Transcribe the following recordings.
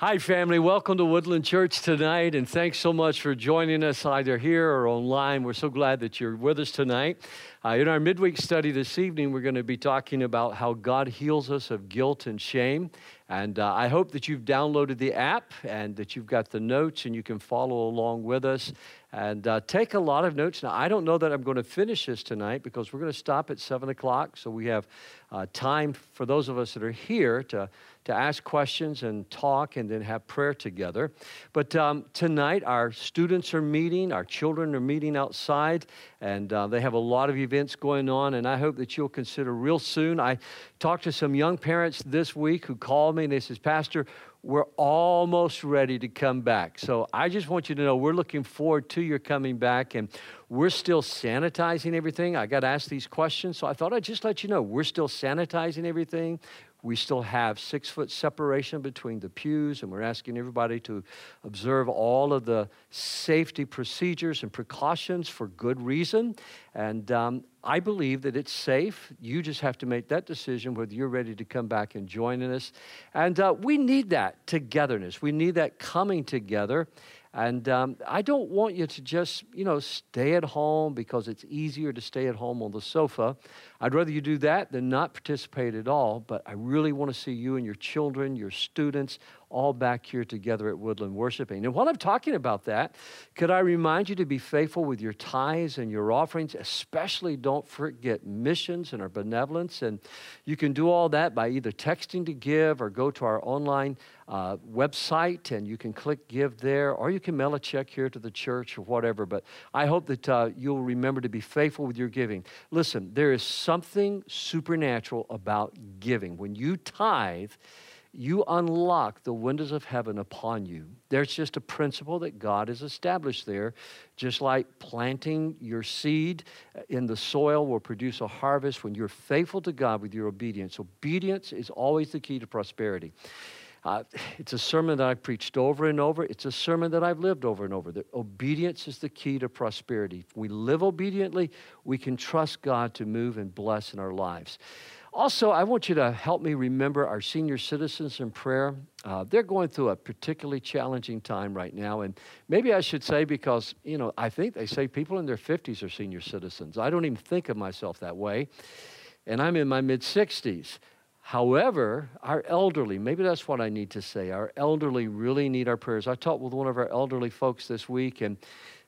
Hi, family. Welcome to Woodland Church tonight, and thanks so much for joining us either here or online. We're so glad that you're with us tonight. Uh, in our midweek study this evening, we're going to be talking about how God heals us of guilt and shame. And uh, I hope that you've downloaded the app and that you've got the notes and you can follow along with us and uh, take a lot of notes. Now, I don't know that I'm going to finish this tonight because we're going to stop at 7 o'clock. So we have uh, time for those of us that are here to to ask questions and talk and then have prayer together. But um, tonight, our students are meeting, our children are meeting outside, and uh, they have a lot of events going on. And I hope that you'll consider real soon. I talked to some young parents this week who called me and they says, Pastor, we're almost ready to come back. So I just want you to know we're looking forward to your coming back and we're still sanitizing everything. I got asked these questions, so I thought I'd just let you know we're still sanitizing everything. We still have six foot separation between the pews, and we're asking everybody to observe all of the safety procedures and precautions for good reason. And um, I believe that it's safe. You just have to make that decision whether you're ready to come back and join in us. And uh, we need that togetherness, we need that coming together. And um, I don't want you to just, you know, stay at home because it's easier to stay at home on the sofa. I'd rather you do that than not participate at all. But I really want to see you and your children, your students, all back here together at Woodland worshiping. And while I'm talking about that, could I remind you to be faithful with your tithes and your offerings? Especially don't forget missions and our benevolence. And you can do all that by either texting to give or go to our online uh, website and you can click give there or you can mail a check here to the church or whatever. But I hope that uh, you'll remember to be faithful with your giving. Listen, there is something supernatural about giving. When you tithe, you unlock the windows of heaven upon you. There's just a principle that God has established there. Just like planting your seed in the soil will produce a harvest when you're faithful to God with your obedience. Obedience is always the key to prosperity. Uh, it's a sermon that I've preached over and over. It's a sermon that I've lived over and over. That obedience is the key to prosperity. If we live obediently, we can trust God to move and bless in our lives. Also, I want you to help me remember our senior citizens in prayer. Uh, they're going through a particularly challenging time right now. And maybe I should say, because, you know, I think they say people in their 50s are senior citizens. I don't even think of myself that way. And I'm in my mid 60s. However, our elderly, maybe that's what I need to say, our elderly really need our prayers. I talked with one of our elderly folks this week, and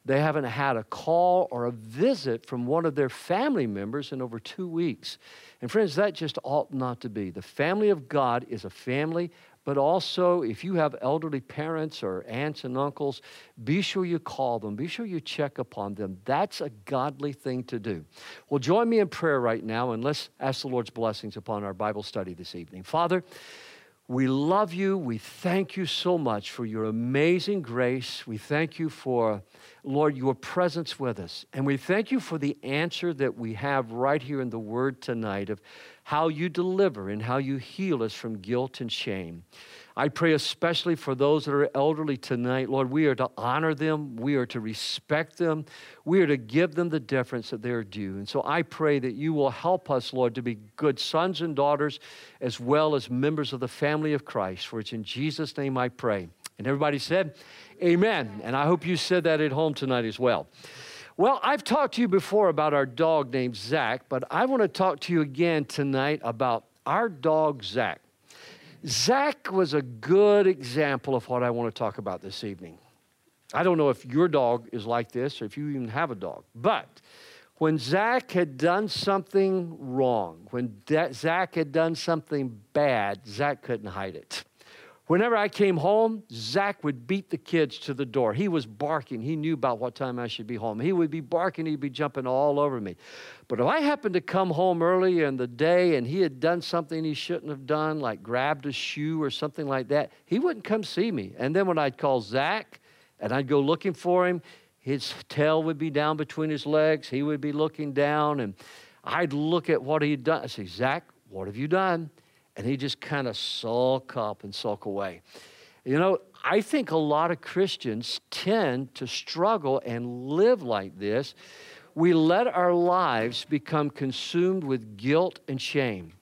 they haven't had a call or a visit from one of their family members in over two weeks. And friends, that just ought not to be. The family of God is a family but also, if you have elderly parents or aunts and uncles, be sure you call them. Be sure you check upon them. That's a godly thing to do. Well, join me in prayer right now, and let's ask the Lord's blessings upon our Bible study this evening. Father, we love you. We thank you so much for your amazing grace. We thank you for, Lord, your presence with us. And we thank you for the answer that we have right here in the Word tonight of how you deliver and how you heal us from guilt and shame. I pray especially for those that are elderly tonight. Lord, we are to honor them, we are to respect them, we are to give them the deference that they are due. And so I pray that you will help us, Lord, to be good sons and daughters as well as members of the family of Christ. For it's in Jesus' name I pray. And everybody said, Amen. And I hope you said that at home tonight as well. Well, I've talked to you before about our dog named Zach, but I want to talk to you again tonight about our dog, Zach. Zach was a good example of what I want to talk about this evening. I don't know if your dog is like this or if you even have a dog, but when Zach had done something wrong, when Zach had done something bad, Zach couldn't hide it. Whenever I came home, Zach would beat the kids to the door. He was barking. He knew about what time I should be home. He would be barking, he'd be jumping all over me. But if I happened to come home early in the day and he had done something he shouldn't have done, like grabbed a shoe or something like that, he wouldn't come see me. And then when I'd call Zach and I'd go looking for him, his tail would be down between his legs. He would be looking down, and I'd look at what he'd done. I'd say, Zach, what have you done? And he just kind of sulk up and sulk away. You know, I think a lot of Christians tend to struggle and live like this. We let our lives become consumed with guilt and shame.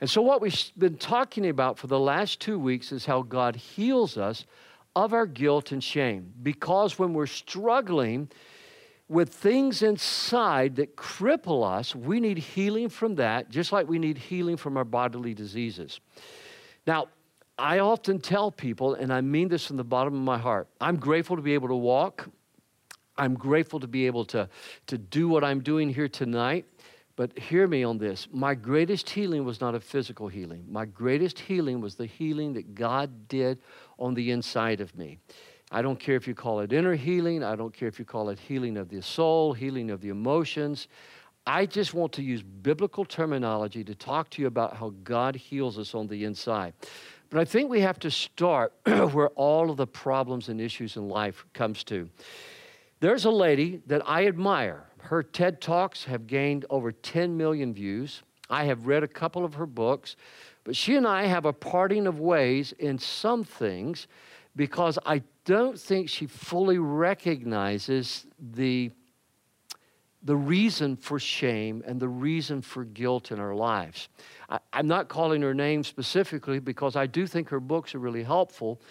And so, what we've been talking about for the last two weeks is how God heals us of our guilt and shame. Because when we're struggling with things inside that cripple us, we need healing from that, just like we need healing from our bodily diseases. Now, I often tell people, and I mean this from the bottom of my heart, I'm grateful to be able to walk. I'm grateful to be able to, to do what I'm doing here tonight. But hear me on this. My greatest healing was not a physical healing. My greatest healing was the healing that God did on the inside of me. I don't care if you call it inner healing, I don't care if you call it healing of the soul, healing of the emotions. I just want to use biblical terminology to talk to you about how God heals us on the inside. But I think we have to start where all of the problems and issues in life comes to. There's a lady that I admire. Her TED Talks have gained over 10 million views. I have read a couple of her books, but she and I have a parting of ways in some things because I don't think she fully recognizes the, the reason for shame and the reason for guilt in our lives. I, I'm not calling her name specifically because I do think her books are really helpful.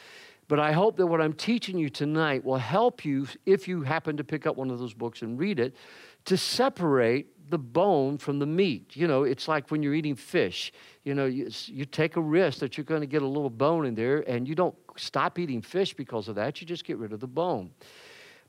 But I hope that what I'm teaching you tonight will help you, if you happen to pick up one of those books and read it, to separate the bone from the meat. You know, it's like when you're eating fish. You know, you, you take a risk that you're going to get a little bone in there, and you don't stop eating fish because of that. You just get rid of the bone.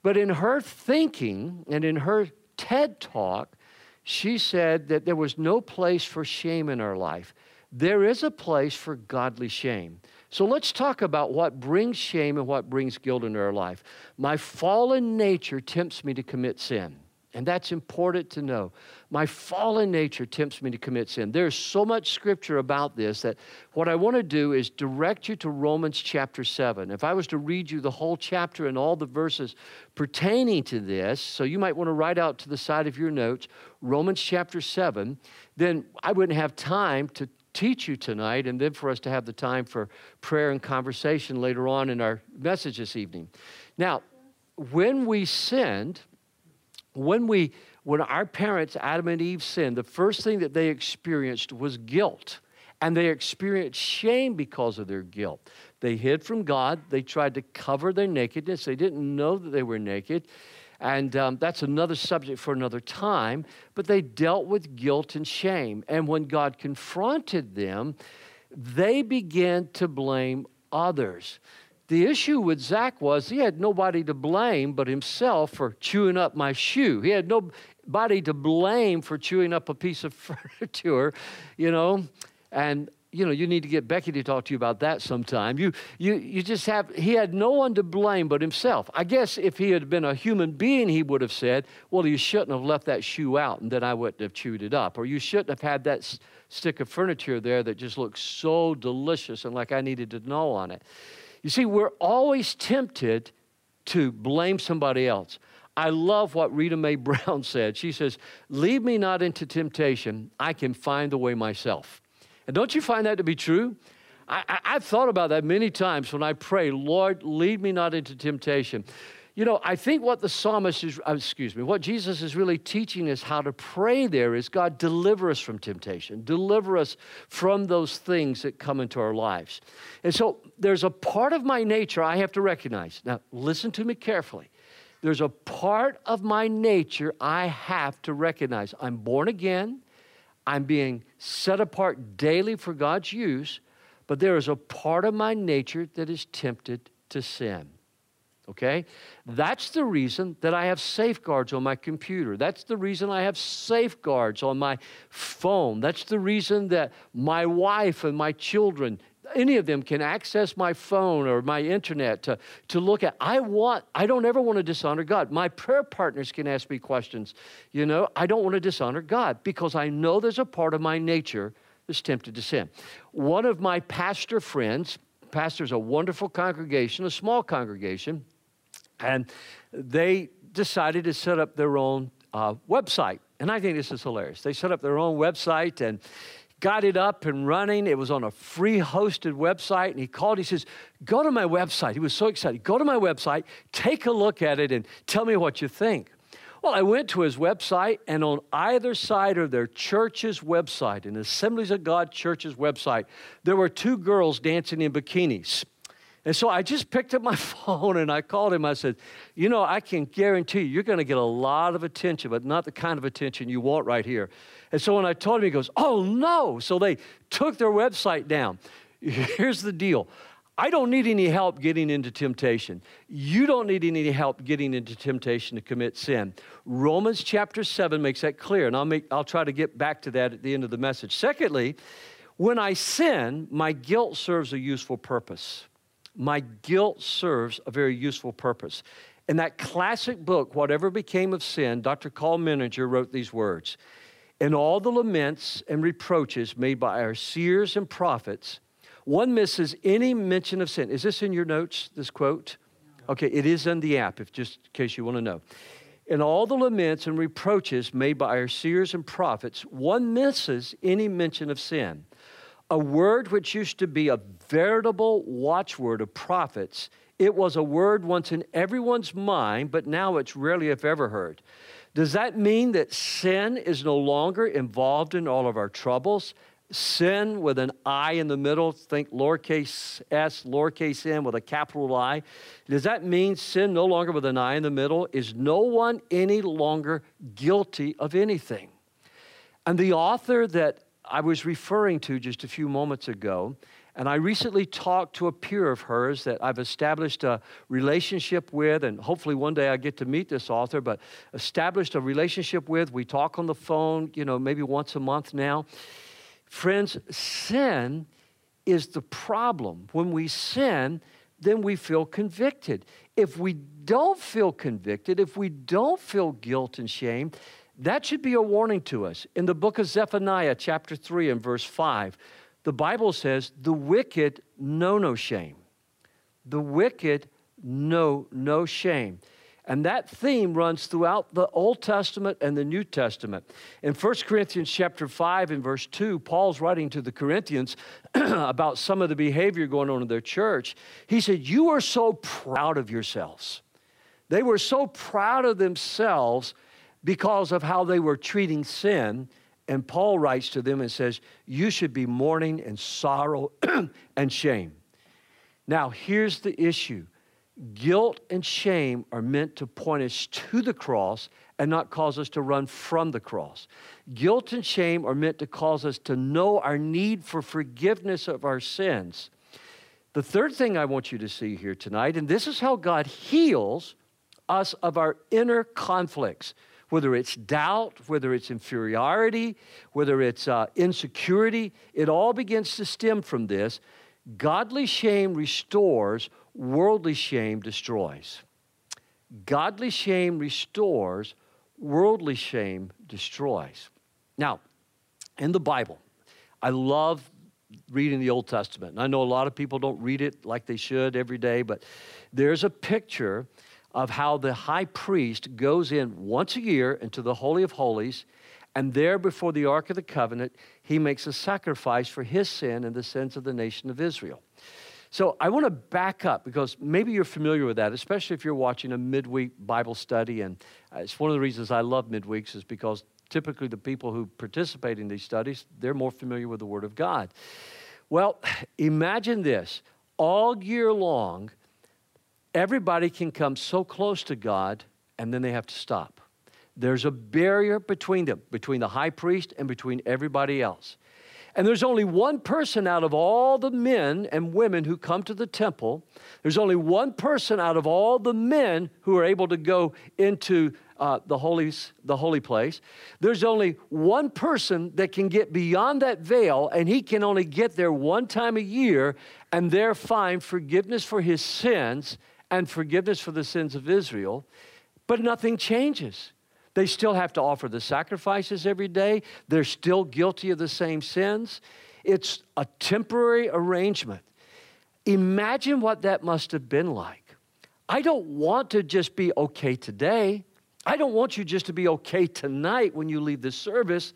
But in her thinking and in her TED talk, she said that there was no place for shame in our life. There is a place for godly shame. So let's talk about what brings shame and what brings guilt into our life. My fallen nature tempts me to commit sin. And that's important to know. My fallen nature tempts me to commit sin. There's so much scripture about this that what I want to do is direct you to Romans chapter 7. If I was to read you the whole chapter and all the verses pertaining to this, so you might want to write out to the side of your notes Romans chapter 7, then I wouldn't have time to teach you tonight and then for us to have the time for prayer and conversation later on in our message this evening. Now, when we sinned, when we when our parents adam and eve sinned the first thing that they experienced was guilt. And they experienced shame because of their guilt. They hid from god. They tried to cover their nakedness. They didn't know that they were naked. And um, that's another subject for another time. But they dealt with guilt and shame. And when god confronted them they began to blame others the issue with Zach was he had nobody to blame but himself for chewing up my shoe. He had nobody to blame for chewing up a piece of furniture, you know. And you know, you need to get Becky to talk to you about that sometime. You, you, you just have, he had no one to blame but himself. I guess if he had been a human being, he would have said, well, you shouldn't have left that shoe out and then I wouldn't have chewed it up. Or you shouldn't have had that s- stick of furniture there that just looks so delicious and like I needed to gnaw on it. You see, we're always tempted to blame somebody else. I love what Rita Mae Brown said. She says, Lead me not into temptation, I can find the way myself. And don't you find that to be true? I, have thought about that many times when I pray, Lord, lead me not into temptation. You know, I think what the psalmist is, uh, excuse me, what Jesus is really teaching us how to pray there is God, deliver us from temptation, deliver us from those things that come into our lives. And so there's a part of my nature I have to recognize. Now, listen to me carefully. There's a part of my nature I have to recognize. I'm born again, I'm being set apart daily for God's use, but there is a part of my nature that is tempted to sin okay? That's the reason that I have safeguards on my computer. That's the reason I have safeguards on my phone. That's the reason that my wife and my children, any of them can access my phone or my internet to, to look at. I want, I don't ever want to dishonor God. My prayer partners can ask me questions. You know, I don't want to dishonor God because I know there's a part of my nature that's tempted to sin. One of my pastor friends, pastor's a wonderful congregation, a small congregation, and they decided to set up their own uh, website. And I think this is hilarious. They set up their own website and got it up and running. It was on a free hosted website. And he called, he says, Go to my website. He was so excited. Go to my website, take a look at it, and tell me what you think. Well, I went to his website, and on either side of their church's website, an Assemblies of God Church's website, there were two girls dancing in bikinis. And so I just picked up my phone and I called him. I said, You know, I can guarantee you, you're going to get a lot of attention, but not the kind of attention you want right here. And so when I told him, he goes, Oh, no. So they took their website down. Here's the deal I don't need any help getting into temptation. You don't need any help getting into temptation to commit sin. Romans chapter 7 makes that clear, and I'll, make, I'll try to get back to that at the end of the message. Secondly, when I sin, my guilt serves a useful purpose my guilt serves a very useful purpose. In that classic book, Whatever Became of Sin, Dr. Karl Menninger wrote these words In all the laments and reproaches made by our seers and prophets, one misses any mention of sin. Is this in your notes, this quote? Okay, it is in the app, if just in case you want to know. In all the laments and reproaches made by our seers and prophets, one misses any mention of sin. A word which used to be a veritable watchword of prophets. It was a word once in everyone's mind, but now it's rarely, if ever, heard. Does that mean that sin is no longer involved in all of our troubles? Sin with an I in the middle, think lowercase s, lowercase n with a capital I. Does that mean sin no longer with an I in the middle? Is no one any longer guilty of anything? And the author that I was referring to just a few moments ago and I recently talked to a peer of hers that I've established a relationship with, and hopefully one day I get to meet this author, but established a relationship with. We talk on the phone, you know, maybe once a month now. Friends, sin is the problem. When we sin, then we feel convicted. If we don't feel convicted, if we don't feel guilt and shame, that should be a warning to us. In the book of Zephaniah, chapter 3 and verse 5, the Bible says, the wicked know no shame. The wicked know no shame. And that theme runs throughout the Old Testament and the New Testament. In 1 Corinthians chapter 5 and verse 2, Paul's writing to the Corinthians about some of the behavior going on in their church. He said, You are so proud of yourselves. They were so proud of themselves because of how they were treating sin and Paul writes to them and says, You should be mourning and sorrow and shame. Now, here's the issue guilt and shame are meant to point us to the cross and not cause us to run from the cross. Guilt and shame are meant to cause us to know our need for forgiveness of our sins. The third thing I want you to see here tonight, and this is how God heals us of our inner conflicts whether it's doubt, whether it's inferiority, whether it's uh, insecurity, it all begins to stem from this. Godly shame restores, worldly shame destroys. Godly shame restores, worldly shame destroys. Now, in the Bible, I love reading the Old Testament. And I know a lot of people don't read it like they should every day, but there's a picture of how the high priest goes in once a year into the Holy of Holies, and there before the Ark of the Covenant, he makes a sacrifice for his sin and the sins of the nation of Israel. So I want to back up because maybe you're familiar with that, especially if you're watching a midweek Bible study. And uh, it's one of the reasons I love midweeks is because typically the people who participate in these studies, they're more familiar with the Word of God. Well, imagine this. All year long, Everybody can come so close to God and then they have to stop. There's a barrier between them, between the high priest and between everybody else. And there's only one person out of all the men and women who come to the temple. There's only one person out of all the men who are able to go into uh, the, holy, the holy place. There's only one person that can get beyond that veil, and he can only get there one time a year and there find forgiveness for his sins and forgiveness for the sins of Israel, but nothing changes. They still have to offer the sacrifices every day. They're still guilty of the same sins. It's a temporary arrangement. Imagine what that must have been like. I don't want to just be okay today. I don't want you just to be okay tonight when you leave the service.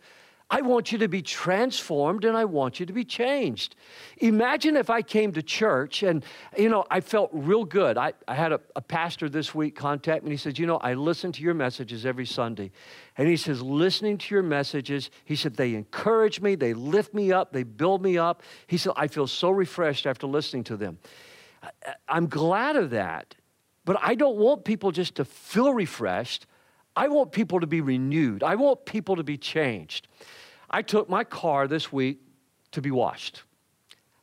I want you to be transformed and I want you to be changed. Imagine if I came to church and, you know, I felt real good. I, I had a, a pastor this week contact me and he said, You know, I listen to your messages every Sunday. And he says, Listening to your messages, he said, they encourage me, they lift me up, they build me up. He said, I feel so refreshed after listening to them. I'm glad of that, but I don't want people just to feel refreshed. I want people to be renewed. I want people to be changed. I took my car this week to be washed.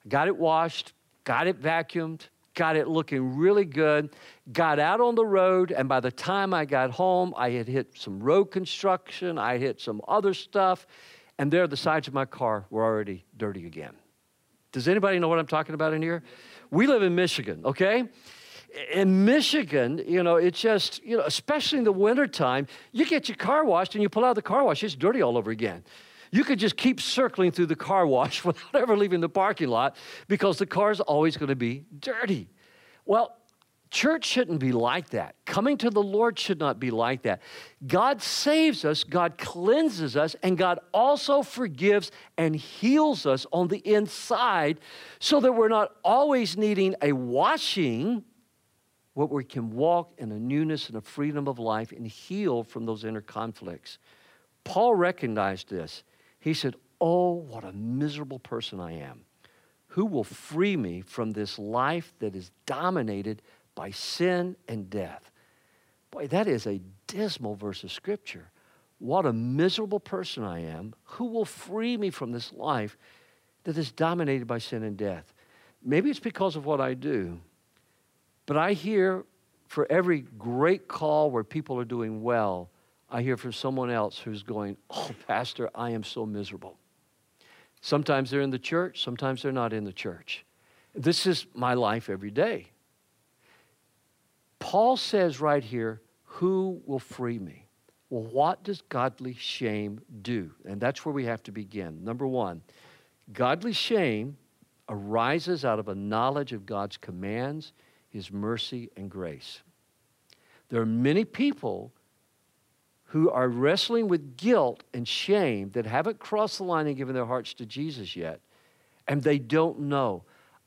Got it washed, got it vacuumed, got it looking really good, got out on the road, and by the time I got home, I had hit some road construction, I hit some other stuff, and there the sides of my car were already dirty again. Does anybody know what I'm talking about in here? We live in Michigan, okay? in Michigan, you know, it's just, you know, especially in the wintertime, you get your car washed and you pull out of the car wash, it's dirty all over again. You could just keep circling through the car wash without ever leaving the parking lot because the car's always going to be dirty. Well, church shouldn't be like that. Coming to the Lord should not be like that. God saves us, God cleanses us, and God also forgives and heals us on the inside so that we're not always needing a washing but we can walk in a newness and a freedom of life and heal from those inner conflicts. Paul recognized this. He said, Oh, what a miserable person I am. Who will free me from this life that is dominated by sin and death? Boy, that is a dismal verse of Scripture. What a miserable person I am. Who will free me from this life that is dominated by sin and death? Maybe it's because of what I do, but I hear for every great call where people are doing well, I hear from someone else who's going, Oh, Pastor, I am so miserable. Sometimes they're in the church, sometimes they're not in the church. This is my life every day. Paul says right here, Who will free me? Well, what does godly shame do? And that's where we have to begin. Number one, godly shame arises out of a knowledge of God's commands, His mercy, and grace. There are many people who are wrestling with guilt and shame that haven't crossed the line and given their hearts to Jesus yet, and they don't know.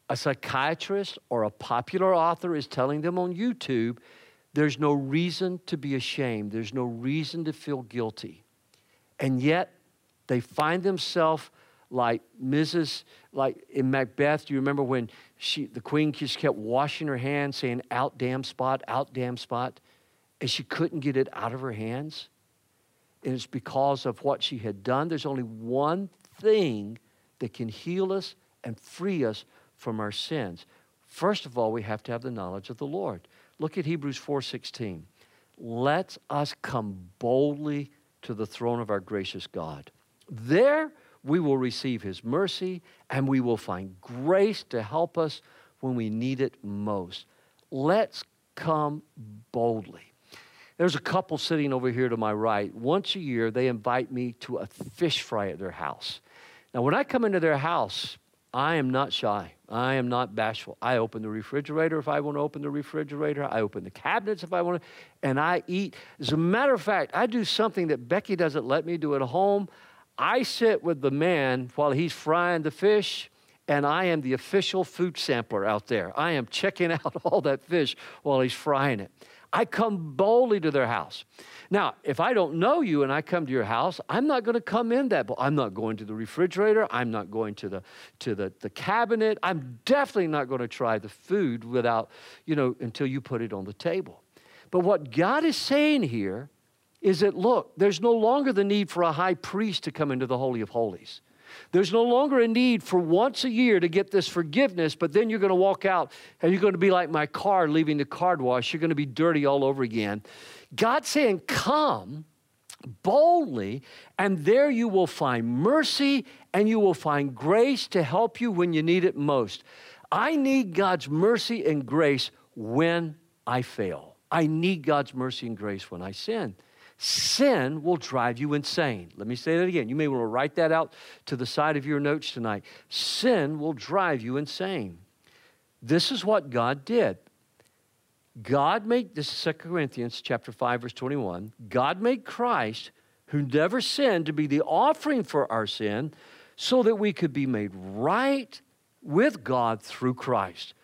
A psychiatrist or a popular author is telling them on YouTube there's no reason to be ashamed, there's no reason to feel guilty. And yet, they find themselves like Mrs. like in Macbeth. Do you remember when she the queen just kept washing her hands, saying "out damn spot, out damn spot," and she couldn't get it out of her hands? and it's because of what she had done. There's only one thing that can heal us and free us from our sins. First of all, we have to have the knowledge of the Lord. Look at Hebrews 4:16. Let us come boldly to the throne of our gracious God. There we will receive his mercy and we will find grace to help us when we need it most. Let's come boldly. There's a couple sitting over here to my right. Once a year, they invite me to a fish fry at their house. Now, when I come into their house, I am not shy. I am not bashful. I open the refrigerator if I want to open the refrigerator. I open the cabinets if I want to, and I eat. As a matter of fact, I do something that Becky doesn't let me do at home. I sit with the man while he's frying the fish, and I am the official food sampler out there. I am checking out all that fish while he's frying it. I come boldly to their house. Now, if I don't know you and I come to your house, I'm not going to come in that. I'm not going to the refrigerator. I'm not going to the to the, the cabinet. I'm definitely not going to try the food without, you know, until you put it on the table. But what God is saying here is that look, there's no longer the need for a high priest to come into the Holy of Holies. There's no longer a need for once a year to get this forgiveness, but then you're going to walk out and you're going to be like my car leaving the car wash. You're going to be dirty all over again. God's saying, Come boldly, and there you will find mercy and you will find grace to help you when you need it most. I need God's mercy and grace when I fail. I need God's mercy and grace when I sin. Sin will drive you insane. Let me say that again. You may want to write that out to the side of your notes tonight. Sin will drive you insane. This is what God did. God made this is 2 Corinthians chapter 5 verse 21. God made Christ who never sinned, to be the offering for our sin, so that we could be made right with God through Christ.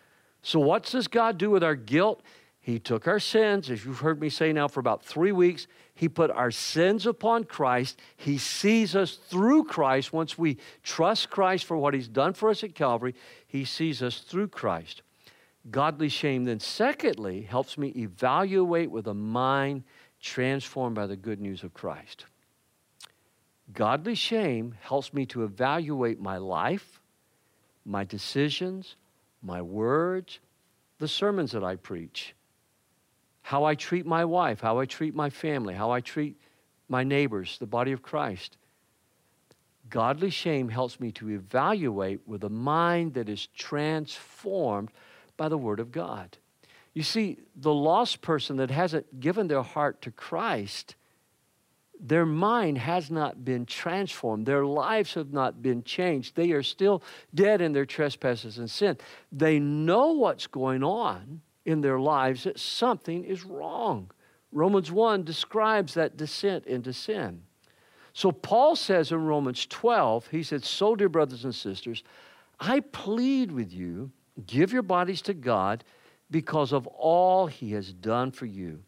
So, what does God do with our guilt? He took our sins, as you've heard me say now for about three weeks. He put our sins upon Christ. He sees us through Christ. Once we trust Christ for what He's done for us at Calvary, He sees us through Christ. Godly shame, then, secondly, helps me evaluate with a mind transformed by the good news of Christ. Godly shame helps me to evaluate my life, my decisions, my words, the sermons that I preach, how I treat my wife, how I treat my family, how I treat my neighbors, the body of Christ. Godly shame helps me to evaluate with a mind that is transformed by the Word of God. You see, the lost person that hasn't given their heart to Christ, their mind has not been transformed. Their lives have not been changed. They are still dead in their trespasses and sin. They know what's going on in their lives, that something is wrong. Romans 1 describes that descent into sin. So Paul says in Romans 12, he said, So, dear brothers and sisters, I plead with you Give your bodies to God because of all He has done for you.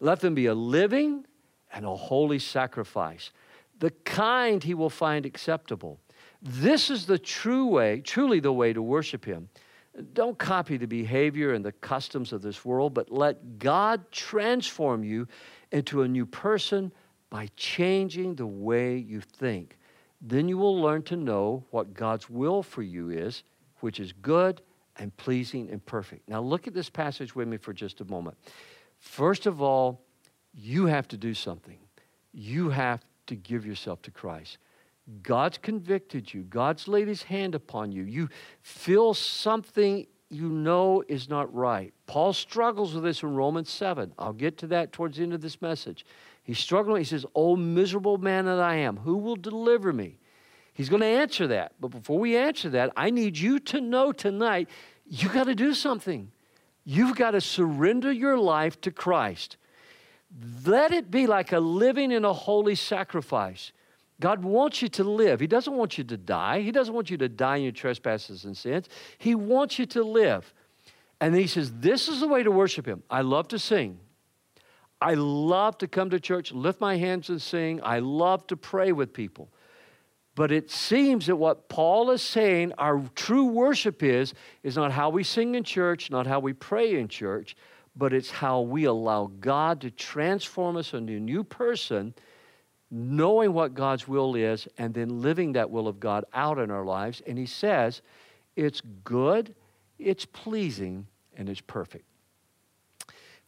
Let them be a living and a holy sacrifice, the kind He will find acceptable. This is the true way, truly the way to worship Him. Don't copy the behavior and the customs of this world, but let God transform you into a new person by changing the way you think. Then you will learn to know what God's will for you is, which is good and pleasing and perfect. Now, look at this passage with me for just a moment. First of all, you have to do something. You have to give yourself to Christ. God's convicted you, God's laid his hand upon you. You feel something you know is not right. Paul struggles with this in Romans 7. I'll get to that towards the end of this message. He's struggling. He says, Oh, miserable man that I am, who will deliver me? He's going to answer that. But before we answer that, I need you to know tonight you got to do something. You've got to surrender your life to Christ. Let it be like a living and a holy sacrifice. God wants you to live. He doesn't want you to die. He doesn't want you to die in your trespasses and sins. He wants you to live. And he says, This is the way to worship Him. I love to sing. I love to come to church, lift my hands and sing. I love to pray with people. But it seems that what Paul is saying, our true worship is, is not how we sing in church, not how we pray in church, but it's how we allow God to transform us into a new person, knowing what God's will is, and then living that will of God out in our lives. And he says, it's good, it's pleasing, and it's perfect.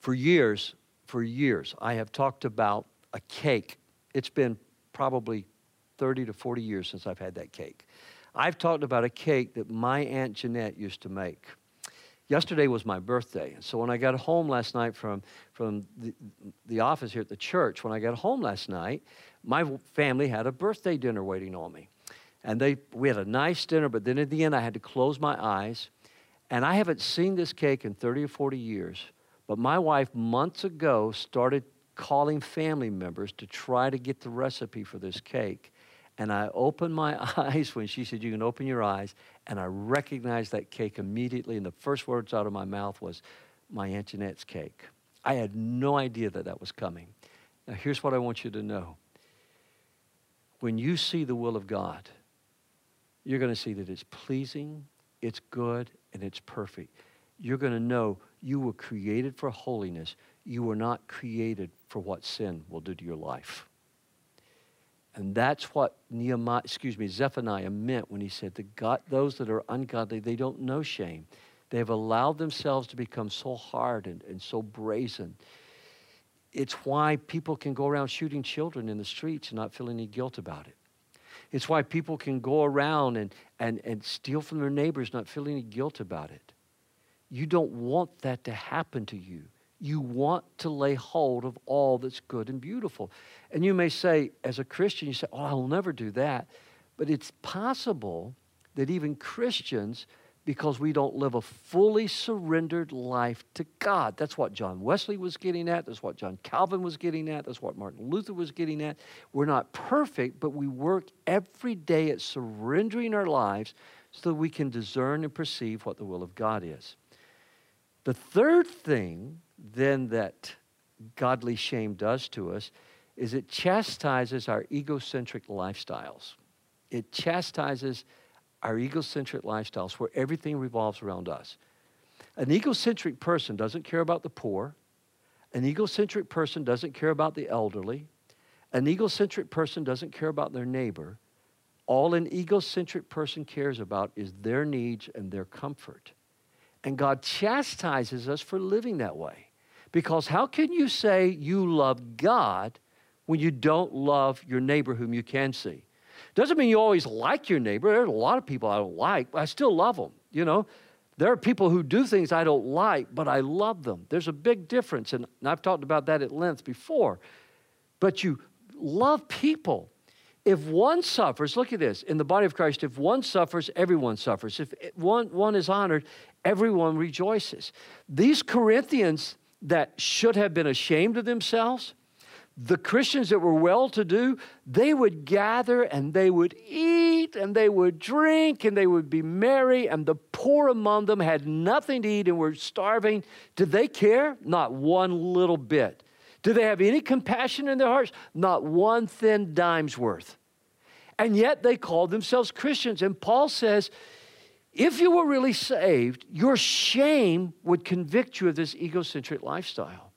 For years, for years, I have talked about a cake. It's been probably 30 to 40 years since I've had that cake. I've talked about a cake that my Aunt Jeanette used to make. Yesterday was my birthday. And So when I got home last night from, from the, the office here at the church, when I got home last night, my family had a birthday dinner waiting on me. And they, we had a nice dinner, but then at the end, I had to close my eyes. And I haven't seen this cake in 30 or 40 years. But my wife, months ago, started calling family members to try to get the recipe for this cake. And I opened my eyes when she said, You can open your eyes. And I recognized that cake immediately. And the first words out of my mouth was, My Aunt Jeanette's cake. I had no idea that that was coming. Now, here's what I want you to know when you see the will of God, you're going to see that it's pleasing, it's good, and it's perfect. You're going to know you were created for holiness. You were not created for what sin will do to your life. And that's what Nehemiah, excuse me, Zephaniah meant when he said, the God, those that are ungodly, they don't know shame. They have allowed themselves to become so hardened and so brazen. It's why people can go around shooting children in the streets and not feel any guilt about it. It's why people can go around and, and, and steal from their neighbors, not feel any guilt about it. You don't want that to happen to you. You want to lay hold of all that's good and beautiful. And you may say, as a Christian, you say, Oh, I'll never do that. But it's possible that even Christians because we don't live a fully surrendered life to God. That's what John Wesley was getting at. That's what John Calvin was getting at. That's what Martin Luther was getting at. We're not perfect, but we work every day at surrendering our lives so that we can discern and perceive what the will of God is. The third thing, then, that godly shame does to us is it chastises our egocentric lifestyles. It chastises our egocentric lifestyles where everything revolves around us. An egocentric person doesn't care about the poor. An egocentric person doesn't care about the elderly. An egocentric person doesn't care about their neighbor. All an egocentric person cares about is their needs and their comfort. And God chastises us for living that way. Because how can you say you love God when you don't love your neighbor whom you can see? Doesn't mean you always like your neighbor. There's a lot of people I don't like, but I still love them. You know, there are people who do things I don't like, but I love them. There's a big difference, and I've talked about that at length before. But you love people. If one suffers, look at this in the body of Christ, if one suffers, everyone suffers. If one, one is honored, everyone rejoices. These Corinthians that should have been ashamed of themselves, the Christians that were well to do, they would gather and they would eat and they would drink and they would be merry, and the poor among them had nothing to eat and were starving. Did they care? Not one little bit. Did they have any compassion in their hearts? Not one thin dime's worth. And yet they call themselves Christians. And Paul says, if you were really saved, your shame would convict you of this egocentric lifestyle.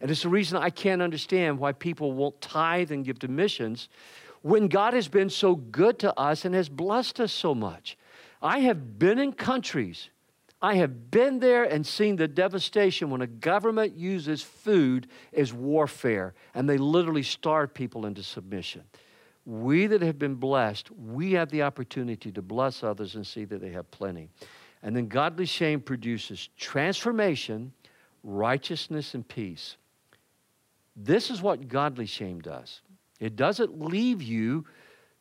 And it's the reason I can't understand why people won't tithe and give to missions when God has been so good to us and has blessed us so much. I have been in countries, I have been there and seen the devastation when a government uses food as warfare and they literally starve people into submission. We that have been blessed, we have the opportunity to bless others and see that they have plenty. And then godly shame produces transformation, righteousness, and peace. This is what godly shame does it doesn't leave you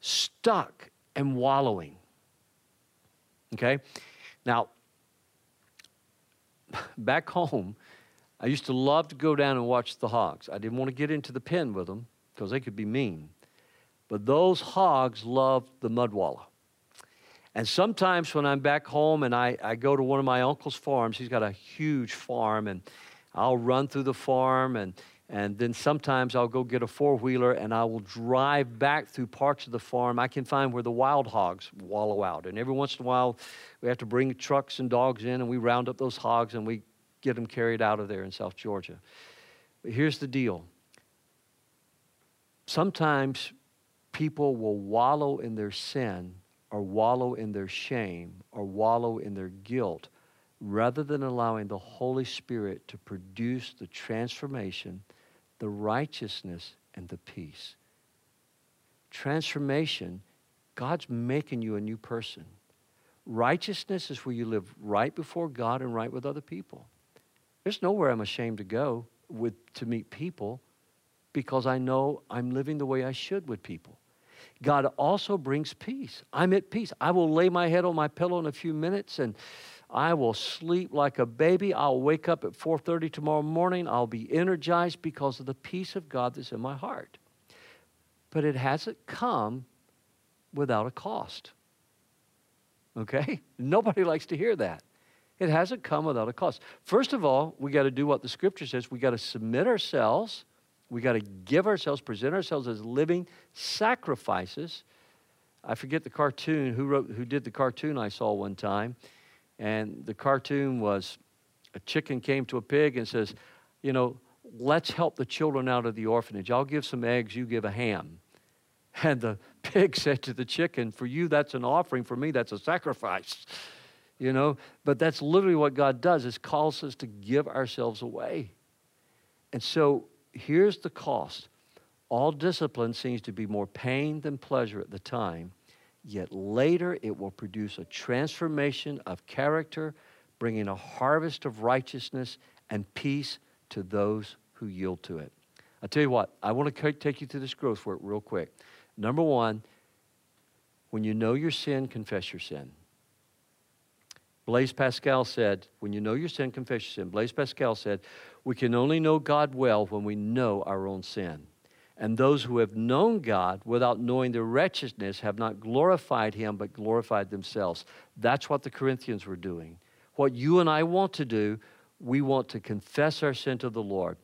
stuck and wallowing. Okay? Now, back home, I used to love to go down and watch the hogs. I didn't want to get into the pen with them because they could be mean. But those hogs love the mud wallow. And sometimes when I'm back home and I, I go to one of my uncle's farms, he's got a huge farm, and I'll run through the farm and and then sometimes I'll go get a four wheeler and I will drive back through parts of the farm I can find where the wild hogs wallow out. And every once in a while, we have to bring trucks and dogs in and we round up those hogs and we get them carried out of there in South Georgia. But here's the deal sometimes people will wallow in their sin or wallow in their shame or wallow in their guilt rather than allowing the Holy Spirit to produce the transformation the righteousness and the peace. Transformation, God's making you a new person. Righteousness is where you live right before God and right with other people. There's nowhere I'm ashamed to go with to meet people because I know I'm living the way I should with people. God also brings peace. I'm at peace. I will lay my head on my pillow in a few minutes and I will sleep like a baby. I'll wake up at 4:30 tomorrow morning. I'll be energized because of the peace of God that's in my heart. But it hasn't come without a cost. Okay? Nobody likes to hear that. It hasn't come without a cost. First of all, we got to do what the scripture says. We got to submit ourselves. We got to give ourselves, present ourselves as living sacrifices. I forget the cartoon who wrote who did the cartoon I saw one time and the cartoon was a chicken came to a pig and says, you know, let's help the children out of the orphanage. I'll give some eggs, you give a ham. And the pig said to the chicken, For you, that's an offering. For me, that's a sacrifice. You know, but that's literally what God does is calls us to give ourselves away. And so here's the cost. All discipline seems to be more pain than pleasure at the time, Yet later it will produce a transformation of character, bringing a harvest of righteousness and peace to those who yield to it. I'll tell you what, I want to take you through this growth work real quick. Number one, when you know your sin, confess your sin. Blaise Pascal said, when you know your sin, confess your sin. Blaise Pascal said, we can only know God well when we know our own sin. And those who have known God without knowing their wretchedness have not glorified Him, but glorified themselves. That's what the Corinthians were doing. What you and I want to do, we want to confess our sin to the Lord.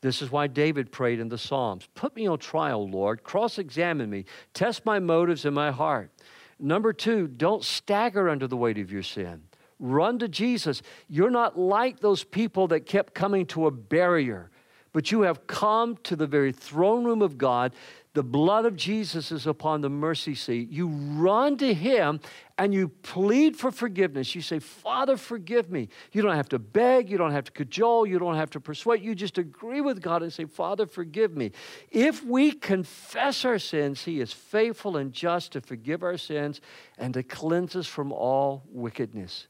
This is why David prayed in the Psalms Put me on trial, Lord. Cross examine me. Test my motives and my heart. Number two, don't stagger under the weight of your sin. Run to Jesus. You're not like those people that kept coming to a barrier, but you have come to the very throne room of God. The blood of Jesus is upon the mercy seat. You run to Him and you plead for forgiveness. You say, Father, forgive me. You don't have to beg, you don't have to cajole, you don't have to persuade. You just agree with God and say, Father, forgive me. If we confess our sins, He is faithful and just to forgive our sins and to cleanse us from all wickedness.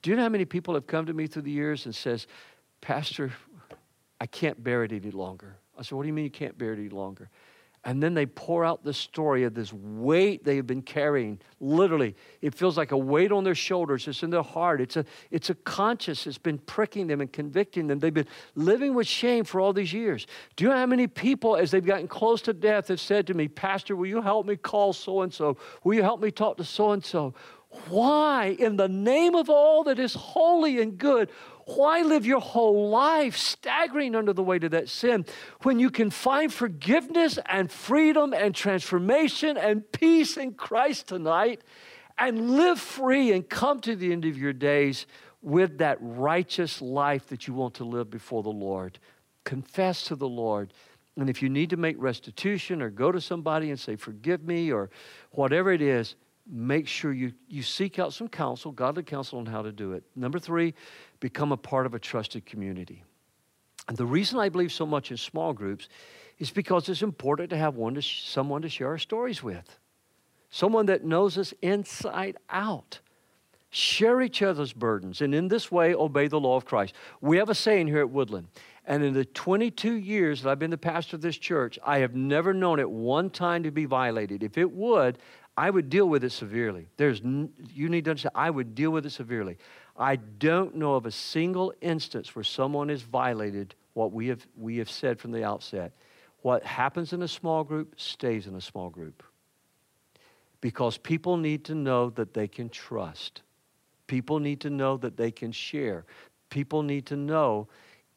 Do you know how many people have come to me through the years and says, Pastor, I can't bear it any longer. I said, What do you mean you can't bear it any longer? And then they pour out the story of this weight they have been carrying. Literally, it feels like a weight on their shoulders. It's in their heart. It's a, it's a conscience that's been pricking them and convicting them. They've been living with shame for all these years. Do you know how many people, as they've gotten close to death, have said to me, Pastor, will you help me call so and so? Will you help me talk to so and so? Why, in the name of all that is holy and good, why live your whole life staggering under the weight of that sin when you can find forgiveness and freedom and transformation and peace in Christ tonight and live free and come to the end of your days with that righteous life that you want to live before the Lord? Confess to the Lord. And if you need to make restitution or go to somebody and say, Forgive me, or whatever it is, make sure you, you seek out some counsel, godly counsel on how to do it. Number three, become a part of a trusted community. And the reason I believe so much in small groups is because it's important to have one to sh- someone to share our stories with, someone that knows us inside out. Share each other's burdens, and in this way, obey the law of Christ. We have a saying here at Woodland, and in the 22 years that I've been the pastor of this church, I have never known it one time to be violated. If it would, I would deal with it severely. There's, you need to understand, I would deal with it severely. I don't know of a single instance where someone has violated what we have, we have said from the outset. What happens in a small group stays in a small group. Because people need to know that they can trust. People need to know that they can share. People need to know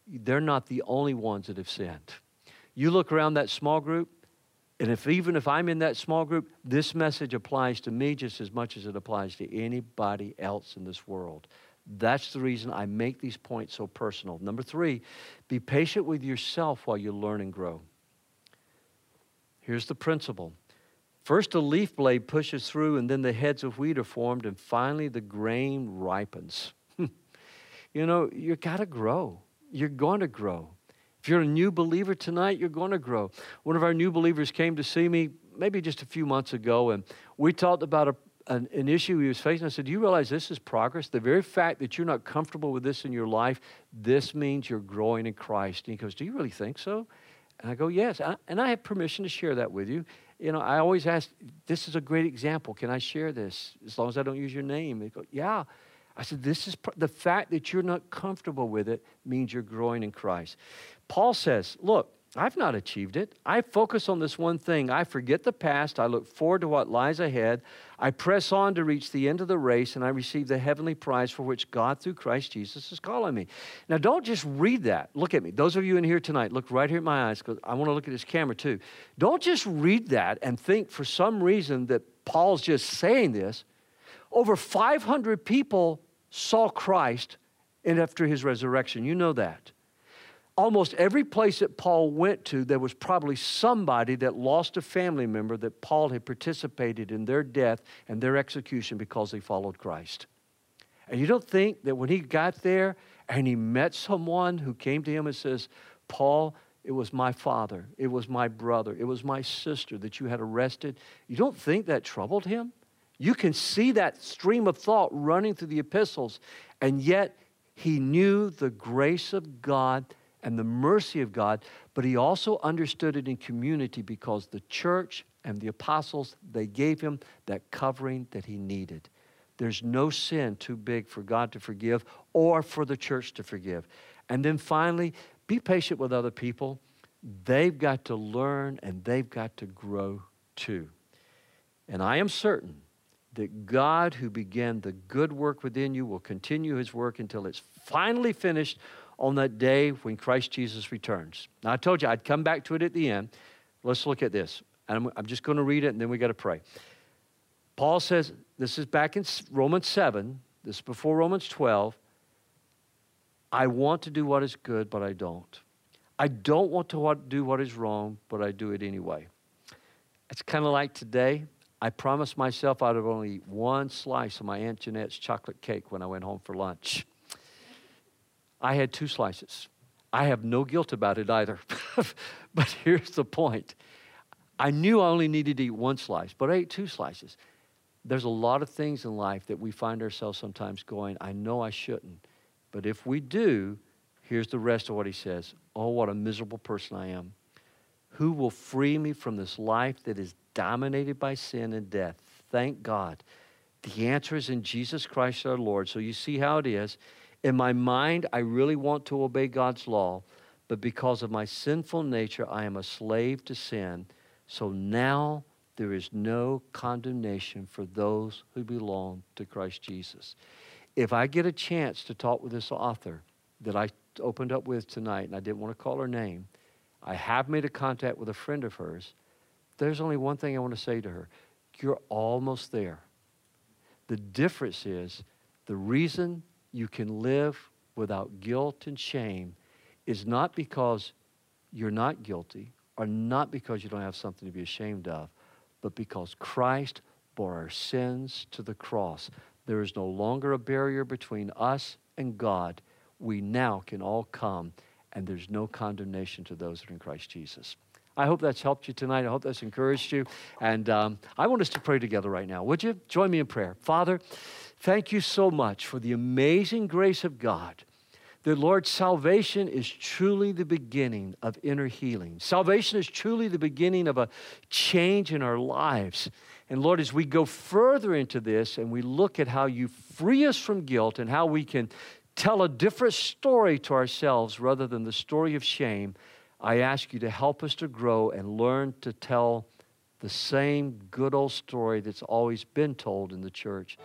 they're not the only ones that have sinned. You look around that small group, and if even if I'm in that small group, this message applies to me just as much as it applies to anybody else in this world. That's the reason I make these points so personal. Number three, be patient with yourself while you learn and grow. Here's the principle first, a leaf blade pushes through, and then the heads of wheat are formed, and finally, the grain ripens. you know, you got to grow. You're going to grow. If you're a new believer tonight, you're going to grow. One of our new believers came to see me maybe just a few months ago, and we talked about a, an, an, issue he was facing. I said, Do you realize this is progress? The very fact that you're not comfortable with this in your life, this means you're growing in Christ. And he goes, Do you really think so? And I go, Yes. And I have permission to share that with you. You know, I always ask, This is a great example. Can I share this? As long as I don't use your name. They go, Yeah. I said, This is the fact that you're not comfortable with it means you're growing in Christ. Paul says, Look, I've not achieved it. I focus on this one thing. I forget the past. I look forward to what lies ahead. I press on to reach the end of the race, and I receive the heavenly prize for which God, through Christ Jesus, is calling me. Now, don't just read that. Look at me. Those of you in here tonight, look right here at my eyes, because I want to look at this camera too. Don't just read that and think for some reason that Paul's just saying this. Over 500 people saw Christ and after his resurrection. You know that almost every place that Paul went to, there was probably somebody that lost a family member that Paul had participated in their death and their execution because they followed Christ. And you don't think that when he got there and he met someone who came to him and says, Paul, it was my father, it was my brother, it was my sister that you had arrested, you don't think that troubled him? You can see that stream of thought running through the epistles, and yet he knew the grace of God and the mercy of God, but he also understood it in community because the church and the apostles, they gave him that covering that he needed. There's no sin too big for God to forgive or for the church to forgive. And then finally, be patient with other people. They've got to learn and they've got to grow too. And I am certain that God, who began the good work within you, will continue his work until it's finally finished on that day when Christ Jesus returns. Now, I told you I'd come back to it at the end. Let's look at this. And I'm, I'm just going to read it and then we got to pray. Paul says, this is back in Romans 7, this is before Romans 12. I want to do what is good, but I don't. I don't want to do what is wrong, but I do it anyway. It's kind of like today. I promised myself I'd only eat one slice of my Aunt Jeanette's chocolate cake when I went home for lunch. I had two slices. I have no guilt about it either. but here's the point I knew I only needed to eat one slice, but I ate two slices. There's a lot of things in life that we find ourselves sometimes going, I know I shouldn't. But if we do, here's the rest of what he says Oh, what a miserable person I am. Who will free me from this life that is dominated by sin and death? Thank God. The answer is in Jesus Christ our Lord. So you see how it is. In my mind, I really want to obey God's law, but because of my sinful nature, I am a slave to sin. So now there is no condemnation for those who belong to Christ Jesus. If I get a chance to talk with this author that I opened up with tonight, and I didn't want to call her name, I have made a contact with a friend of hers. There's only one thing I want to say to her you're almost there. The difference is the reason you can live without guilt and shame is not because you're not guilty or not because you don't have something to be ashamed of, but because Christ bore our sins to the cross. There is no longer a barrier between us and God. We now can all come, and there's no condemnation to those that are in Christ Jesus. I hope that's helped you tonight. I hope that's encouraged you. And um, I want us to pray together right now. Would you join me in prayer? Father, Thank you so much for the amazing grace of God. The Lord, salvation is truly the beginning of inner healing. Salvation is truly the beginning of a change in our lives. And Lord, as we go further into this and we look at how you free us from guilt and how we can tell a different story to ourselves rather than the story of shame, I ask you to help us to grow and learn to tell the same good old story that's always been told in the church.